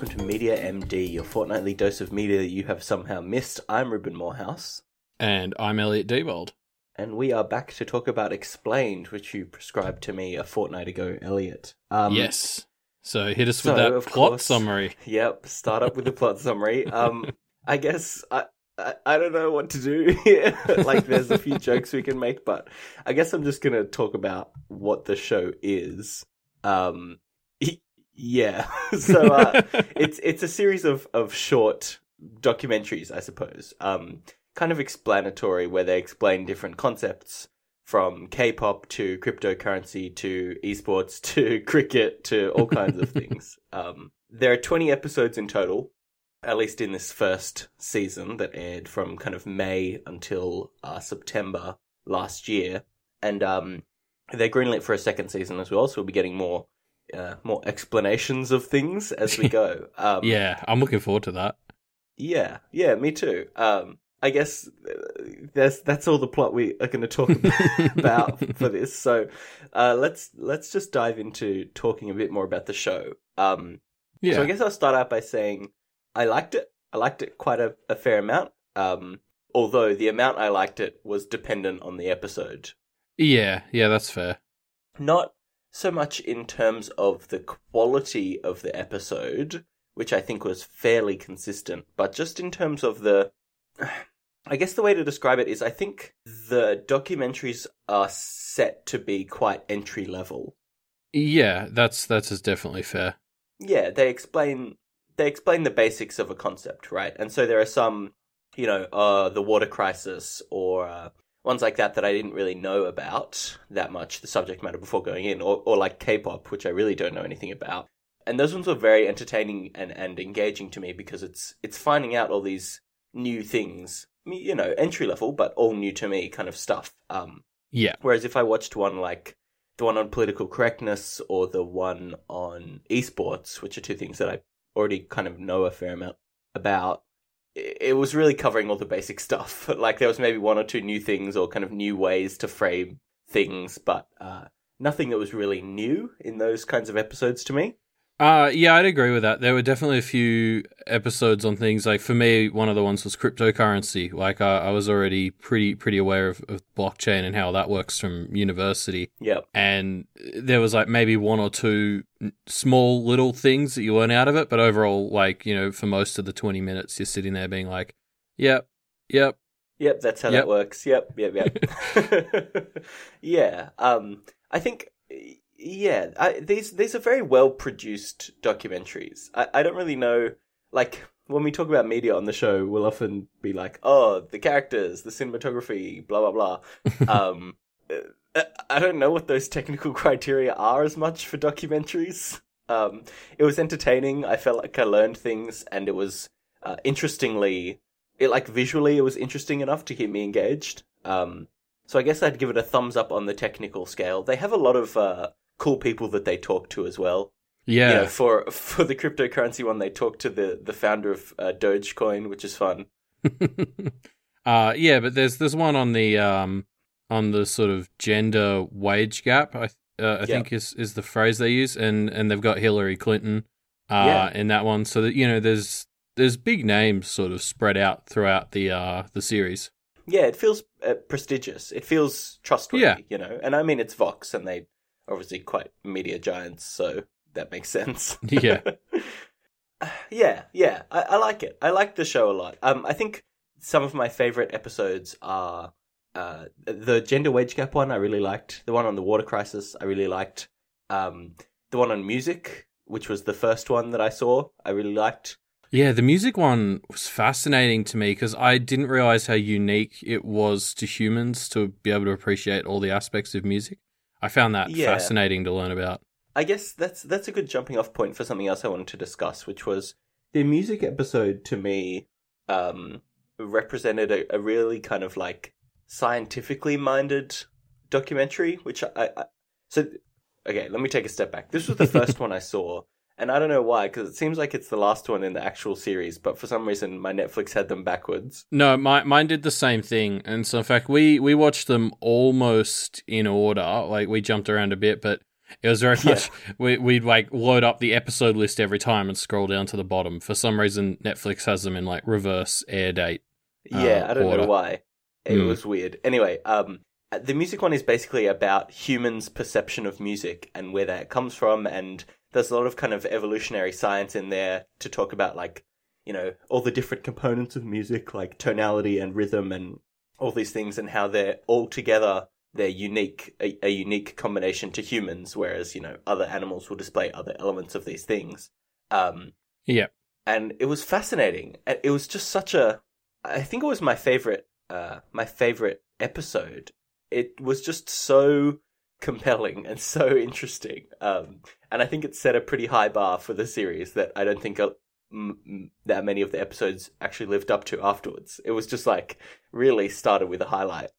welcome to Media MD, your fortnightly dose of media that you have somehow missed. I'm Reuben Morehouse, And I'm Elliot Diebold. and we are back to talk about Explained, which you prescribed to me a fortnight ago, Elliot. Um, yes. So hit us so, with that plot course- summary. Yep, start up with the plot summary. Um, I guess I, I I don't know what to do here. like, there's a few jokes we can make, but I guess I'm just gonna talk about what the show is. Um, yeah. so uh, it's it's a series of of short documentaries, I suppose. Um, kind of explanatory, where they explain different concepts from K-pop to cryptocurrency to esports to cricket to all kinds of things. Um, there are 20 episodes in total, at least in this first season that aired from kind of May until uh, September last year, and um, they're greenlit for a second season as well. So we'll be getting more. Uh, more explanations of things as we go. Um, yeah, I'm looking forward to that. yeah, yeah, me too. Um, I guess uh, that's that's all the plot we are going to talk about for this. So uh, let's let's just dive into talking a bit more about the show. Um, Yeah. So I guess I'll start out by saying I liked it. I liked it quite a, a fair amount. Um, although the amount I liked it was dependent on the episode. yeah, yeah, that's fair. Not so much in terms of the quality of the episode, which I think was fairly consistent, but just in terms of the. I guess the way to describe it is I think the documentaries are set to be quite entry level. Yeah, that's that's is definitely fair. Yeah, they explain they explain the basics of a concept, right? And so there are some, you know, uh, the water crisis or uh, ones like that that I didn't really know about that much, the subject matter before going in, or, or like K-pop, which I really don't know anything about. And those ones were very entertaining and, and engaging to me because it's it's finding out all these new things, you know, entry level, but all new to me kind of stuff. Um, Yeah. Whereas if I watched one like the one on political correctness or the one on esports, which are two things that I already kind of know a fair amount about, it was really covering all the basic stuff. like there was maybe one or two new things or kind of new ways to frame things, but uh, nothing that was really new in those kinds of episodes to me. Uh yeah, I'd agree with that. There were definitely a few episodes on things like for me, one of the ones was cryptocurrency. Like I, I was already pretty pretty aware of, of blockchain and how that works from university. Yep. and there was like maybe one or two small little things that you learn out of it but overall like you know for most of the 20 minutes you're sitting there being like yep yep Yep, that's how Yep. that works. Yep, yep, yep. yeah, um, I think, yeah, I, these these are very well produced documentaries. I, I don't really know, like when we talk about media on the show, we'll often be like, oh, the characters, the cinematography, blah blah blah. um, uh, I don't know what those technical criteria are as much for documentaries. Um, it was entertaining. I felt like I learned things, and it was uh, interestingly it like visually it was interesting enough to keep me engaged. Um, so I guess I'd give it a thumbs up on the technical scale. They have a lot of uh, cool people that they talk to as well. yeah You know, for for the cryptocurrency one, they talk to the the founder of uh, Dogecoin, which is fun. uh yeah but there's there's one on the um on the sort of gender wage gap i uh, i Yeah. think is is the phrase they use and and they've got hillary clinton uh Yeah. in that one so that you know there's there's big names sort of spread out throughout the uh the series Yeah, it feels uh, prestigious. It feels trustworthy. Yeah. You know, and I mean it's Vox, and they obviously quite media giants, so that makes sense. Yeah. yeah, yeah. I, I like it. I like the show a lot. Um, I think some of my favorite episodes are uh the gender wage gap one. I really liked the one on the water crisis. I really liked um the one on music, which was the first one that I saw. I really liked. Yeah, the music one was fascinating to me because I didn't realize how unique it was to humans to be able to appreciate all the aspects of music. I found that Yeah. fascinating to learn about. I guess that's that's a good jumping off point for something else I wanted to discuss, which was the music episode to me um, represented a, a really kind of like scientifically minded documentary, which I, I so okay. Let me take a step back. This was the first one I saw, and I don't know why because it seems like it's the last one in the actual series, but for some reason my Netflix had them backwards. No, my, mine did the same thing, and so in fact we we watched them almost in order. Like we jumped around a bit, but It was very Yeah. much we, we'd like load up the episode list every time and scroll down to the bottom. For some reason, Netflix has them in like reverse air date. Yeah, uh, I don't order. know why. It Hmm. was weird. Anyway, um, the music one is basically about humans' perception of music and where that comes from, and there's a lot of kind of evolutionary science in there to talk about, like, you know, all the different components of music, like tonality and rhythm and all these things, and how they're all together. They're unique, a, a unique combination to humans, whereas you know other animals will display other elements of these things. Um, Yeah. and it was fascinating. And It was just such a. I think it was my favorite. Uh, my favorite episode. It was just so compelling and so interesting. Um, and I think it set a pretty high bar for the series that I don't think that many of the episodes actually lived up to afterwards. It was just like really started with a highlight.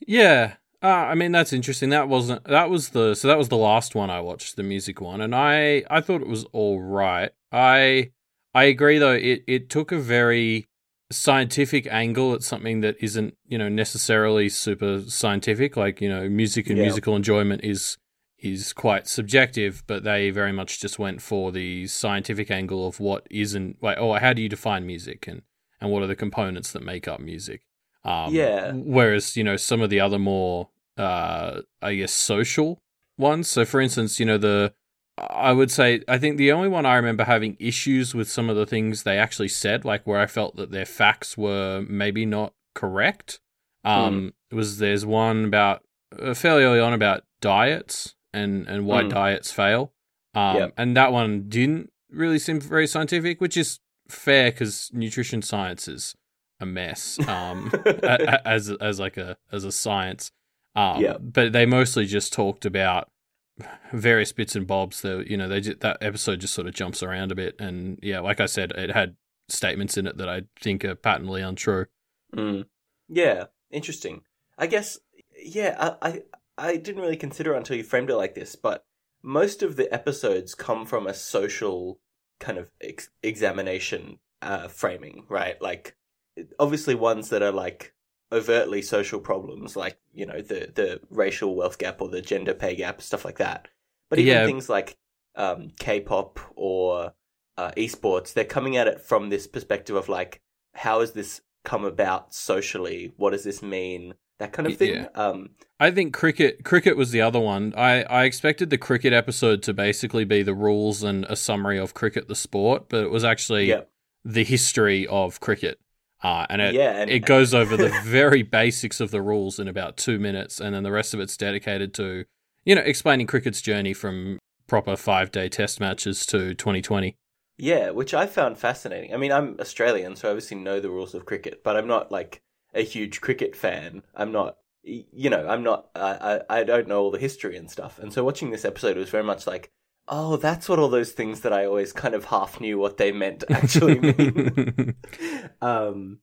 Yeah. Uh, I mean that's interesting. That wasn't that was the so that was the last one I watched, the music one, and I I thought it was all right. I I agree though it it took a very scientific angle at something that isn't you know necessarily super scientific. Like you know music and Yeah. musical enjoyment is is quite subjective, but they very much just went for the scientific angle of what isn't like oh how do you define music and and what are the components that make up music. Um, Yeah. Whereas you know some of the other more, uh, I guess, social ones. So, for instance, you know the, I would say I think the only one I remember having issues with some of the things they actually said, like where I felt that their facts were maybe not correct. Um, was there's one about uh, fairly early on about diets and and why Mm. diets fail. Um, Yep. and that one didn't really seem very scientific, which is fair because nutrition science is a mess um, a- a- as as like a as a science. Um, Yeah. But they mostly just talked about various bits and bobs. That you know, they ju- that episode just sort of jumps around a bit, and yeah, like I said, it had statements in it that I think are patently untrue. Mm. Yeah, interesting. I guess. Yeah, I, I I didn't really consider until you framed it like this, but most of the episodes come from a social kind of ex- examination uh, framing, right? Like, obviously ones that are like overtly social problems, like you know the the racial wealth gap or the gender pay gap, stuff like that. But even Yeah. things like um, K-pop or uh, esports, they're coming at it from this perspective of like, how has this come about socially? What does this mean? That kind of thing. Yeah. Um, I think cricket cricket was the other one. I, I expected the cricket episode to basically be the rules and a summary of cricket the sport, but it was actually yeah, the history of cricket. Uh, and it yeah, and, it goes over the very basics of the rules in about two minutes, and then the rest of it's dedicated to, you know, explaining cricket's journey from proper five day test matches to 2020. Yeah, which I found fascinating. I mean, I'm Australian, so I obviously know the rules of cricket, but I'm not like a huge cricket fan. I'm not, you know, I'm not. I I, I don't know all the history and stuff. And so watching this episode was very much like, oh, that's what all those things that I always kind of half knew what they meant actually mean. um,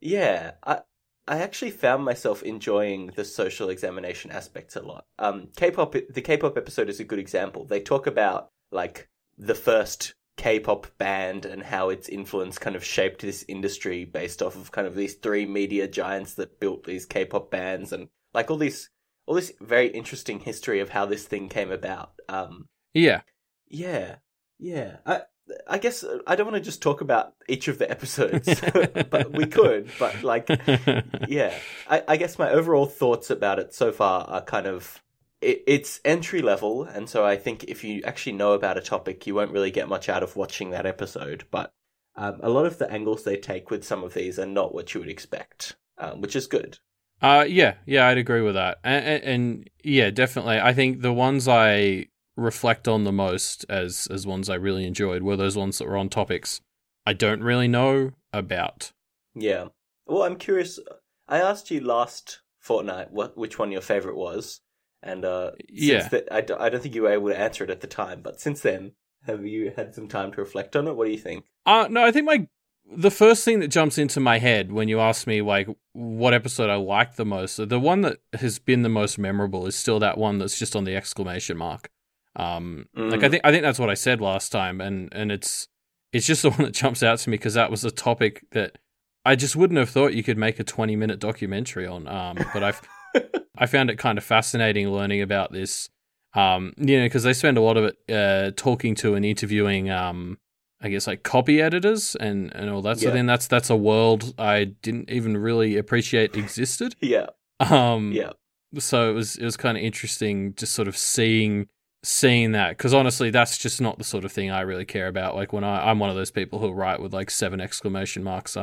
yeah, I I actually found myself enjoying the social examination aspects a lot. Um, K-pop, the K-pop episode is a good example. They talk about like the first K-pop band and how its influence kind of shaped this industry based off of kind of these three media giants that built these K-pop bands and like all these all this very interesting history of how this thing came about. Um, yeah. yeah, yeah. I I guess uh, I don't want to just talk about each of the episodes, but we could. But like, yeah, I, I guess my overall thoughts about it so far are kind of it, it's entry level, and so I think if you actually know about a topic, you won't really get much out of watching that episode. But um, a lot of the angles they take with some of these are not what you would expect, um, which is good. Uh, yeah, yeah, I'd agree with that, and, and, and yeah, definitely. I think the ones I reflect on the most as as ones I really enjoyed were those ones that were on topics I don't really know about. Yeah. Well, I'm curious. I asked you last fortnight what which one your favorite was, and uh, since Yeah. that, I, don't, I don't think you were able to answer it at the time. But since then, have you had some time to reflect on it? What do you think? Uh no, I think my the first thing that jumps into my head when you ask me like what episode I liked the most, the one that has been the most memorable is still that one that's just on the exclamation mark. Um, like I Mm. think I think that's what I said last time, and and it's it's just the one that jumps out to me because that was a topic that I just wouldn't have thought you could make a twenty minute documentary on. Um, but I I found it kind of fascinating learning about this Um, you know, because they spend a lot of it uh, talking to and interviewing, um, I guess, like copy editors and, and all that sort of thing. That's that's a world I didn't even really appreciate existed. Yeah, Um, yeah, so it was it was kind of interesting just sort of seeing seeing that because honestly that's just not the sort of thing I really care about like when I I'm one of those people who write with like seven exclamation marks so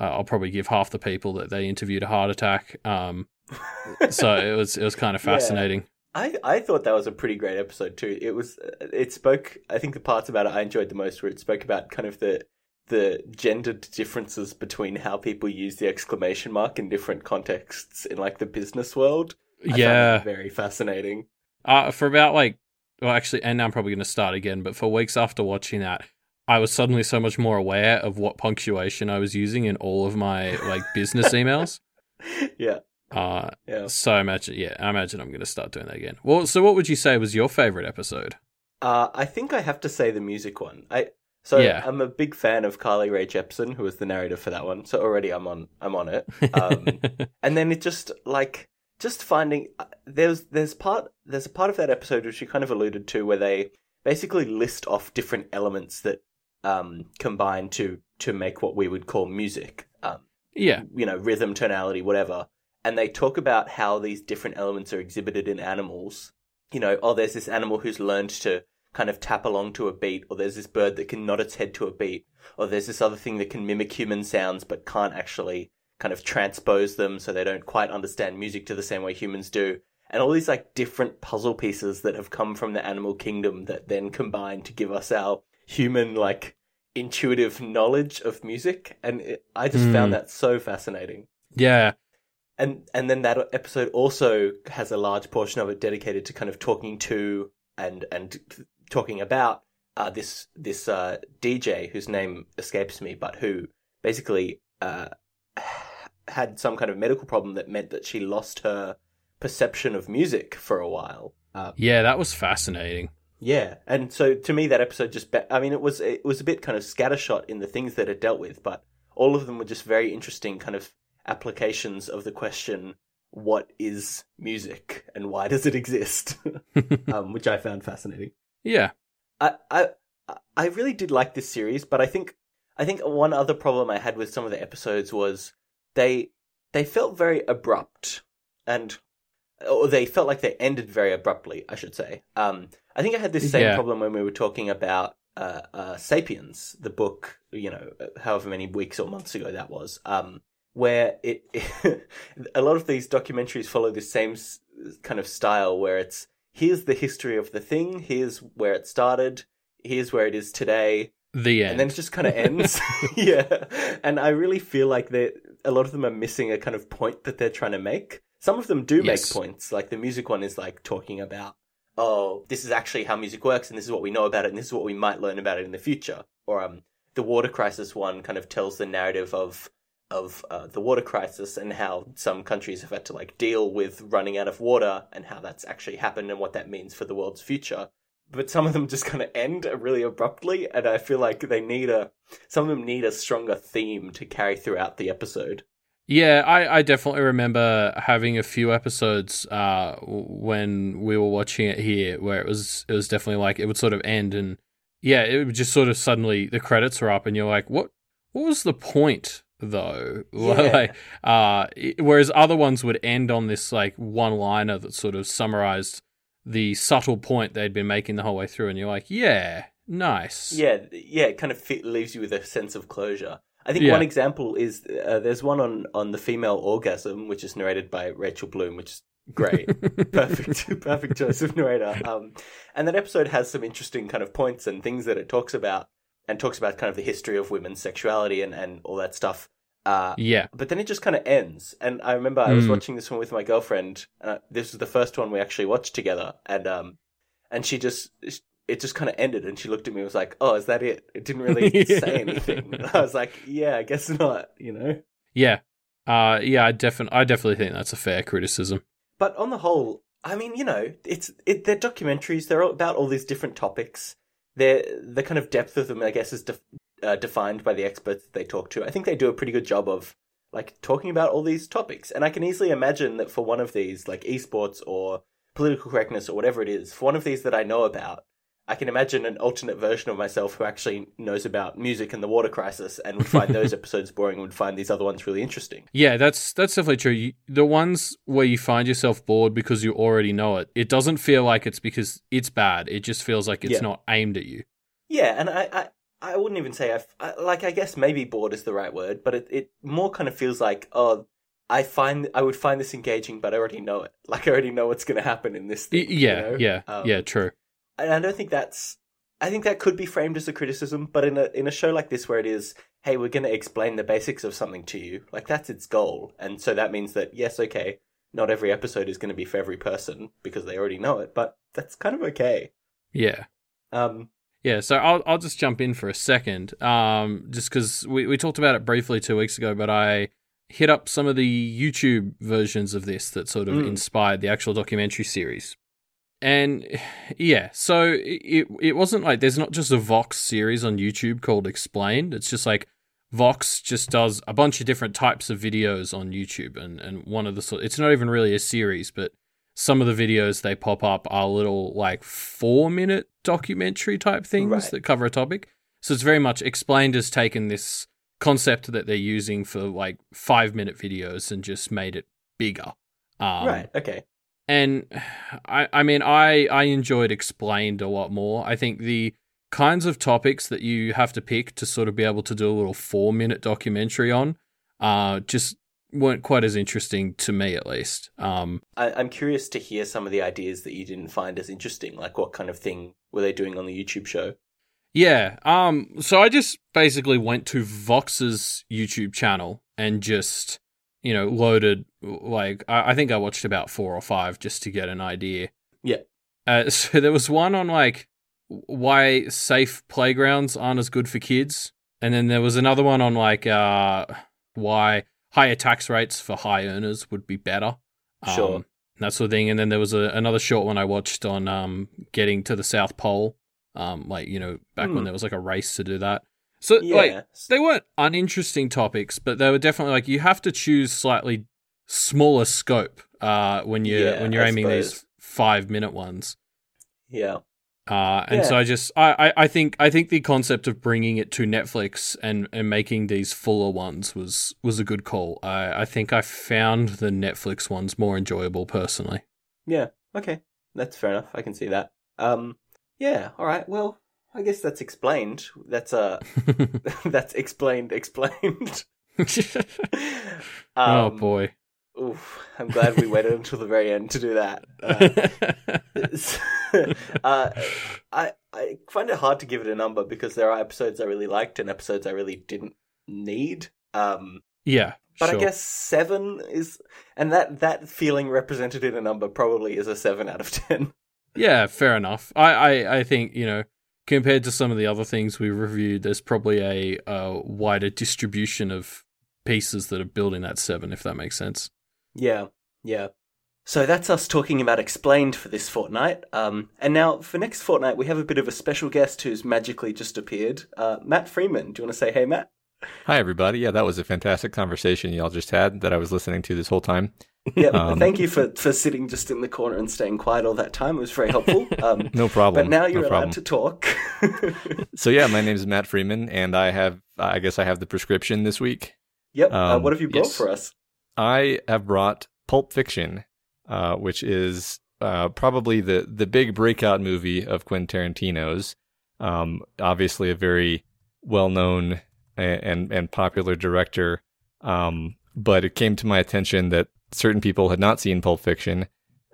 uh, I'll probably give half the people that they interviewed a heart attack um so it was it was kind of Yeah. fascinating I, I thought that was a pretty great episode too. It was it spoke I think the parts about it I enjoyed the most where it spoke about kind of the the gendered differences between how people use the exclamation mark in different contexts in like the business world. I yeah very fascinating. uh, for about like well actually and now I'm probably going to start again but for weeks after watching that I was suddenly so much more aware of what punctuation I was using in all of my like business emails yeah, uh yeah. So I imagine, yeah, I imagine I'm going to start doing that again. Well, so what would you say was your favorite episode? Uh, I think I have to say the music one. I so Yeah. I'm a big fan of Carly Rae Jepsen, who was the narrator for that one. So already I'm on I'm on it. Um, and then it just like just finding uh, there's there's part there's a part of that episode which you kind of alluded to where they basically list off different elements that um, combine to to make what we would call music. Um, yeah, you know, rhythm, tonality, whatever. And they talk about how these different elements are exhibited in animals. You know, oh, there's this animal who's learned to kind of tap along to a beat, or there's this bird that can nod its head to a beat, or there's this other thing that can mimic human sounds but can't actually kind of transpose them so they don't quite understand music to the same way humans do. And all these like different puzzle pieces that have come from the animal kingdom that then combine to give us our human like intuitive knowledge of music. And it, I just Hmm. found that so fascinating yeah, and and then that episode also has a large portion of it dedicated to kind of talking to and and talking about uh, this this uh, DJ whose name escapes me, but who basically uh, had some kind of medical problem that meant that she lost her perception of music for a while. Uh, yeah, that was fascinating. yeah, and so to me that episode just be- I mean it was it was a bit kind of scattershot in the things that it dealt with, but all of them were just very interesting kind of applications of the question what is music and why does it exist? um, which I found fascinating. yeah, I, I I really did like this series, but I think I think one other problem I had with some of the episodes was they they felt very abrupt and or they felt like they ended very abruptly, I should say. Um, I think I had this same Yeah. problem when we were talking about uh, uh, *Sapiens*, the book. You know, however many weeks or months ago that was. Um, where it, a lot of these documentaries follow the same s- kind of style, where it's here's the history of the thing, here's where it started, here's where it is today, the end. and then it just kind of ends. yeah, and I really feel like they a lot of them are missing a kind of point that they're trying to make. Some of them do Yes. make points, like the music one is like talking about, oh, this is actually how music works, and this is what we know about it, and this is what we might learn about it in the future. Or um, the water crisis one kind of tells the narrative of of uh, the water crisis and how some countries have had to like deal with running out of water and how that's actually happened and what that means for the world's future but some of them just kind of end really abruptly and i feel like they need a some of them need a stronger theme to carry throughout the episode Yeah, I, I definitely remember having a few episodes uh, when we were watching it here where it was it was definitely like it would sort of end and yeah, it would just sort of suddenly the credits are up and you're like, what what was the point though? Yeah. like, uh, whereas other ones would end on this like one liner that sort of summarized the subtle point they'd been making the whole way through, and you're like, yeah, nice. yeah yeah it kind of fit, leaves you with a sense of closure i think Yeah. one example is uh, there's one on on the female orgasm which is narrated by rachel bloom which is great perfect perfect choice of narrator um and that episode has some interesting kind of points and things that it talks about and talks about kind of the history of women's sexuality and and all that stuff uh yeah, but then it just kind of ends. And I remember I was Mm. watching this one with my girlfriend. And I- this was the first one we actually watched together, and um, and she just it just kind of ended, and she looked at me and was like, "Oh, is that it? It didn't really say anything." And I was like, "Yeah, I guess not," you know. yeah, uh, yeah. I definitely, I definitely think that's a fair criticism. But on the whole, I mean, you know, it's it, they're documentaries. They're all about all these different topics. They're the kind of depth of them, I guess, is def- uh, defined by the experts that they talk to. I think they do a pretty good job of like talking about all these topics. And I can easily imagine that for one of these, like esports or political correctness or whatever it is, for one of these that I know about, I can imagine an alternate version of myself who actually knows about music and the water crisis and would find those episodes boring and would find these other ones really interesting. Yeah, that's that's definitely true. You, the ones where you find yourself bored because you already know it, it doesn't feel like it's because it's bad. It just feels like it's Yeah. not aimed at you. Yeah, and I, I, I wouldn't even say I've, I like. I guess maybe bored is the right word, but it, it more kind of feels like oh, I find I would find this engaging, but I already know it. Like I already know what's going to happen in this. Thing, you yeah, know? yeah, Um, yeah. True. and I don't think that's. I think that could be framed as a criticism, but in a in a show like this where it is, hey, we're going to explain the basics of something to you, like that's its goal, and so that means that yes, okay, not every episode is going to be for every person because they already know it, but that's kind of okay. Yeah. Um, Yeah, so I'll I'll just jump in for a second, um, just because we, we talked about it briefly two weeks ago, but I hit up some of the YouTube versions of this that sort of Mm. inspired the actual documentary series, and yeah, so it it wasn't like there's not just a Vox series on YouTube called Explained. It's just like Vox just does a bunch of different types of videos on YouTube, and and one of the sort it's not even really a series, but some of the videos they pop up are little like four minute documentary type things Right. that cover a topic. So it's very much explained has taken this concept that they're using for like five minute videos and just made it bigger. Um, right. Okay. and I, I mean, I, I enjoyed explained a lot more. I think the kinds of topics that you have to pick to sort of be able to do a little four minute documentary on, uh, just weren't quite as interesting to me, at least. Um, I, I'm curious to hear some of the ideas that you didn't find as interesting. Like, what kind of thing were they doing on the YouTube show? Yeah. Um. So I just basically went to Vox's YouTube channel and just, you know, loaded like I, I think I watched about four or five just to get an idea. Yeah. Uh, so there was one on like why safe playgrounds aren't as good for kids, and then there was another one on like uh why higher tax rates for high earners would be better. Sure. Um, that sort of thing. And then there was a, another short one I watched on um getting to the South Pole um, like you know back when Hmm. there was like a race to do that. So Yeah. like they weren't uninteresting topics, but they were definitely like you have to choose slightly smaller scope uh, when you Yeah, when you're I aiming these five minute ones. yeah. Uh, and so I just I, I, I think I think the concept of bringing it to Netflix and, and making these fuller ones was was a good call. I, I think I found the Netflix ones more enjoyable personally. Yeah. Okay. That's fair enough. I can see that. Um. Yeah. All right. Well, I guess that's explained. That's uh. that's explained. Explained. oh Um, boy. Oof, I'm glad we waited until the very end to do that. Uh, uh, I I find it hard to give it a number because there are episodes I really liked and episodes I really didn't need. Um, yeah, but sure. I guess seven is, and that that feeling represented in a number probably is a seven out of ten. Yeah, fair enough. I, I, I think, you know, compared to some of the other things we reviewed, there's probably a, uh wider distribution of pieces that are building that seven, if that makes sense. Yeah, yeah. So that's us talking about explained for this fortnight. Um, and now for next fortnight, we have a bit of a special guest who's magically just appeared. Uh, Matt Freeman. Do you want to say hey, Matt? Hi, everybody. Yeah, that was a fantastic conversation y'all just had that I was listening to this whole time. Yeah, Um, thank you for, for sitting just in the corner and staying quiet all that time. It was very helpful. Um, No problem. but now you're no allowed to talk. So yeah, my name is Matt Freeman, and I have, I guess, I have the prescription this week. yep. uh, Um, what have you brought yes. for us? I have brought Pulp Fiction, uh, which is uh, probably the the big breakout movie of Quentin Tarantino's. Um, obviously, a very well known and, and and popular director. Um, but it came to my attention that certain people had not seen Pulp Fiction,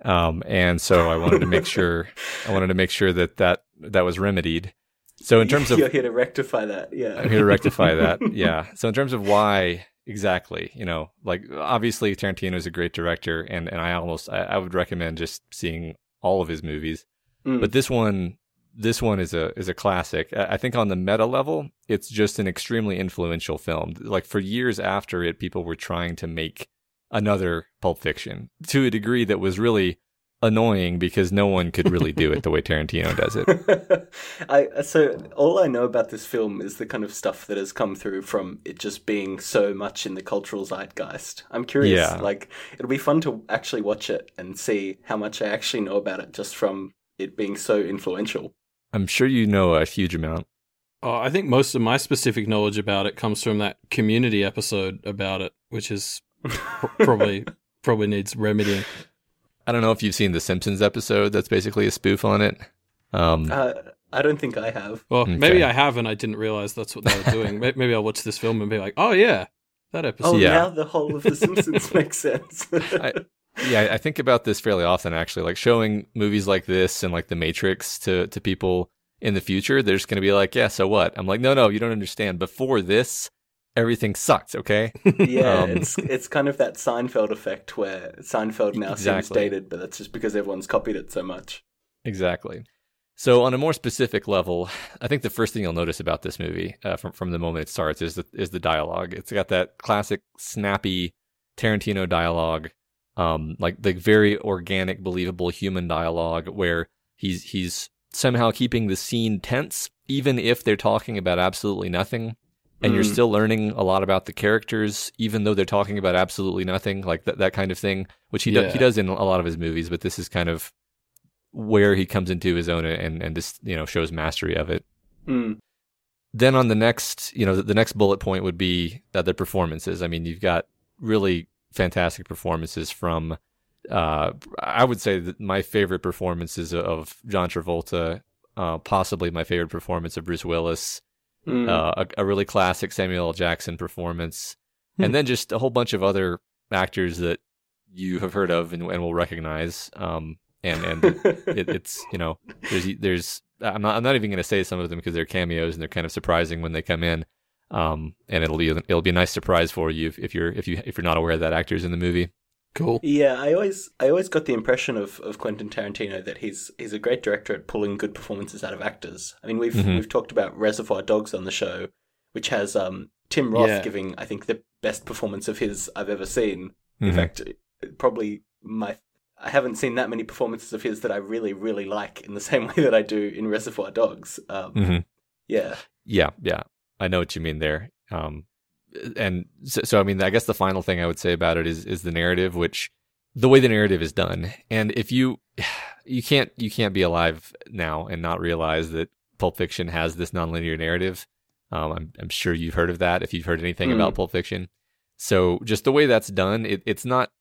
um, and so I wanted to make sure I wanted to make sure that that that was remedied. So in terms of you're here to rectify that. Yeah. I'm here to rectify that. Yeah. So in terms of why exactly, you know, like obviously Tarantino is a great director, and and I almost I, I would recommend just seeing all of his movies. Mm. But this one, this one is a is a classic. I I think on the meta level, it's just an extremely influential film. Like for years after it, people were trying to make another Pulp Fiction to a degree that was really annoying because no one could really do it the way Tarantino does it. I so all I know about this film is the kind of stuff that has come through from it just being so much in the cultural zeitgeist. I'm curious, Yeah. like it'll be fun to actually watch it and see how much I actually know about it just from it being so influential. I'm sure you know a huge amount. Oh, I think most of my specific knowledge about it comes from that community episode about it, which is pr- probably probably needs remedying. I don't know if you've seen the Simpsons episode that's basically a spoof on it. Um, Uh, I don't think I have. Well, Okay. maybe I have and I didn't realize that's what they were doing. Maybe I'll watch this film and be like, "Oh yeah, that episode." Oh, Yeah. now the whole of The Simpsons makes sense. I- yeah, I think about this fairly often actually, like showing movies like this and like The Matrix to to people in the future. They're just going to be like, "Yeah, so what?" I'm like, "No, no, you don't understand. Before this, everything sucked, okay?" yeah, Um, it's it's kind of that Seinfeld effect where Seinfeld now seems dated, but that's just because everyone's copied it so much. Exactly. So on a more specific level, I think the first thing you'll notice about this movie uh, from from the moment it starts is the is the dialogue. It's got that classic snappy Tarantino dialogue, um, like the very organic, believable human dialogue where he's he's somehow keeping the scene tense, even if they're talking about absolutely nothing. And you're Mm. still learning a lot about the characters, even though they're talking about absolutely nothing, like that, that kind of thing, which he, do, he does in a lot of his movies. But this is kind of where he comes into his own and and just you know shows mastery of it. Mm. Then on the next, you know, the, the next bullet point would be that the performances. I mean, you've got really fantastic performances from. Uh, I would say that my favorite performances of John Travolta, uh, possibly my favorite performance of Bruce Willis, Mm. uh, a, a really classic Samuel L. Jackson performance, Hmm. and then just a whole bunch of other actors that you have heard of and, and will recognize. Um, and and it, it's you know there's there's I'm not I'm not even going to say some of them because they're cameos and they're kind of surprising when they come in. Um, and it'll be it'll be a nice surprise for you if, if you're if you if you're not aware that actor's in the movie. Cool. Yeah, I always I always got the impression of, of Quentin Tarantino that he's he's a great director at pulling good performances out of actors. I mean, we've Mhm. we've talked about Reservoir Dogs on the show, which has um, Tim Roth Yeah. giving I think the best performance of his I've ever seen. In Mhm. fact, probably my I haven't seen that many performances of his that I really really like in the same way that I do in Reservoir Dogs. Um, Mhm. Yeah, Yeah, yeah, I know what you mean there. Um, and so, so I mean, I guess the final thing I would say about it is is the narrative, which the way the narrative is done, and if you you can't you can't be alive now and not realize that Pulp Fiction has this nonlinear narrative. Um, I'm I'm sure you've heard of that if you've heard anything Mm. about Pulp Fiction. So just the way that's done, it, it's not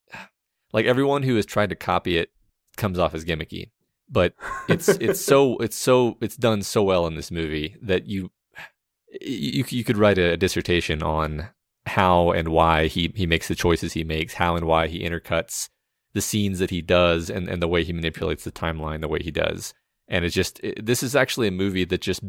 like everyone who has tried to copy it comes off as gimmicky, but it's it's so it's so it's done so well in this movie that you you you could write a dissertation on how and why he he makes the choices he makes, how and why he intercuts the scenes that he does, and and the way he manipulates the timeline the way he does. And it's just it, this is actually a movie that just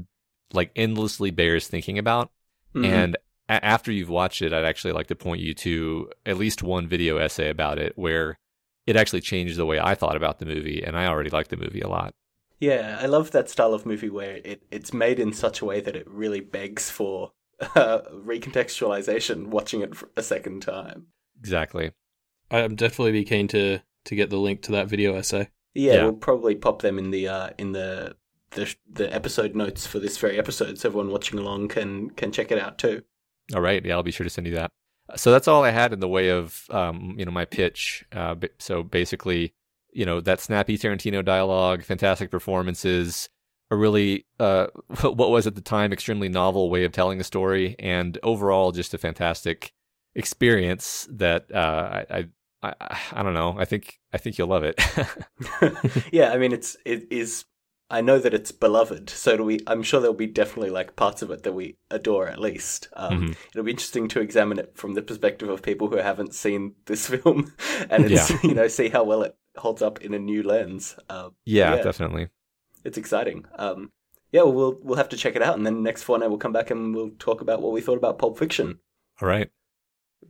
like endlessly bears thinking about. Mhm. And a- after you've watched it, I'd actually like to point you to at least one video essay about it where it actually changed the way I thought about the movie, and I already like the movie a lot. Yeah, I love that style of movie where it, it's made in such a way that it really begs for uh, recontextualization watching it a second time. Exactly. I'm definitely be keen to to get the link to that video essay. Yeah, Yeah. we'll probably pop them in the uh, in the, the the episode notes for this very episode, so everyone watching along can can check it out too. All right. Yeah, I'll be sure to send you that. So that's all I had in the way of, um, you know, my pitch. Uh, so basically, you know, that snappy Tarantino dialogue, fantastic performances, a really, uh, what was at the time extremely novel way of telling a story, and overall just a fantastic experience that uh, I, I, I, I don't know. I think I think you'll love it. yeah, I mean it's it is. I know that it's beloved, so do we. I'm sure there'll be definitely like parts of it that we adore at least. Um, Mhm. It'll be interesting to examine it from the perspective of people who haven't seen this film, and it's, you know see how well it holds up in a new lens. Um, yeah, Yeah. definitely. it's exciting. Um, yeah, well, we'll we'll have to check it out, and then next fortnight we'll come back and we'll talk about what we thought about Pulp Fiction. All right.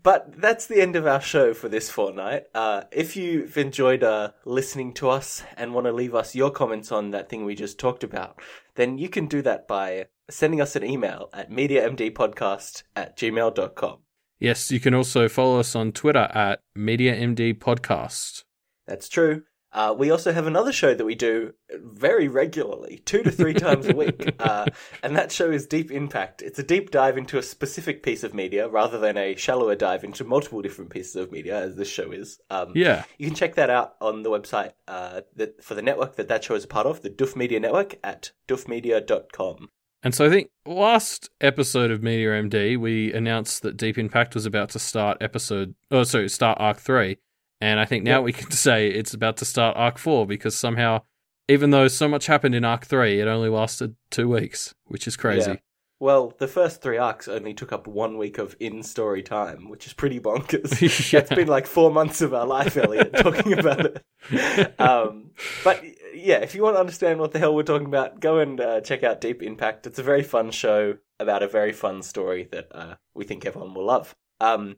But that's the end of our show for this fortnight. Uh, if you've enjoyed uh, listening to us and want to leave us your comments on that thing we just talked about, then you can do that by sending us an email at mediamdpodcast at gmail.com. Yes, you can also follow us on Twitter at MediaMD Podcast. That's true. Uh, we also have another show that we do very regularly, two to three times a week, uh, and that show is Deep in Pact. It's a deep dive into a specific piece of media rather than a shallower dive into multiple different pieces of media, as this show is. Um, Yeah. you can check that out on the website uh, that, for the network that that show is a part of, the Duff Media Network at duffmedia.com. And so I think last episode of Media MD, we announced that Deep in Pact was about to start episode, oh, sorry, start arc three. And I think now Yep. we can say it's about to start arc four because somehow, even though so much happened in arc three, it only lasted two weeks, which is crazy. Yeah. Well, the first three arcs only took up one week of in-story time, which is pretty bonkers. Yeah. It's been like four months of our life, Elliot, talking about it. Um, but yeah, if you want to understand what the hell we're talking about, go and uh, check out Deep in Pact. It's a very fun show about a very fun story that uh, we think everyone will love. Um,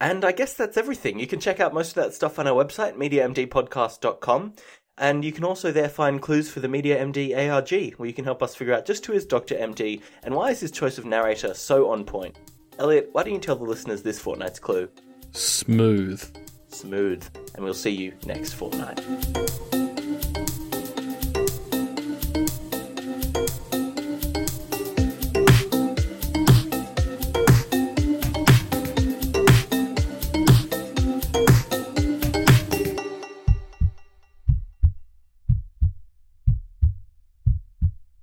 and I guess that's everything. You can check out most of that stuff on our website, MediaMDpodcast.com. And you can also there find clues for the Media MD ARG, where you can help us figure out just who is Dr. MD and why is his choice of narrator so on point. Elliot, why don't you tell the listeners this fortnight's clue? Smooth. Smooth. And we'll see you next fortnight.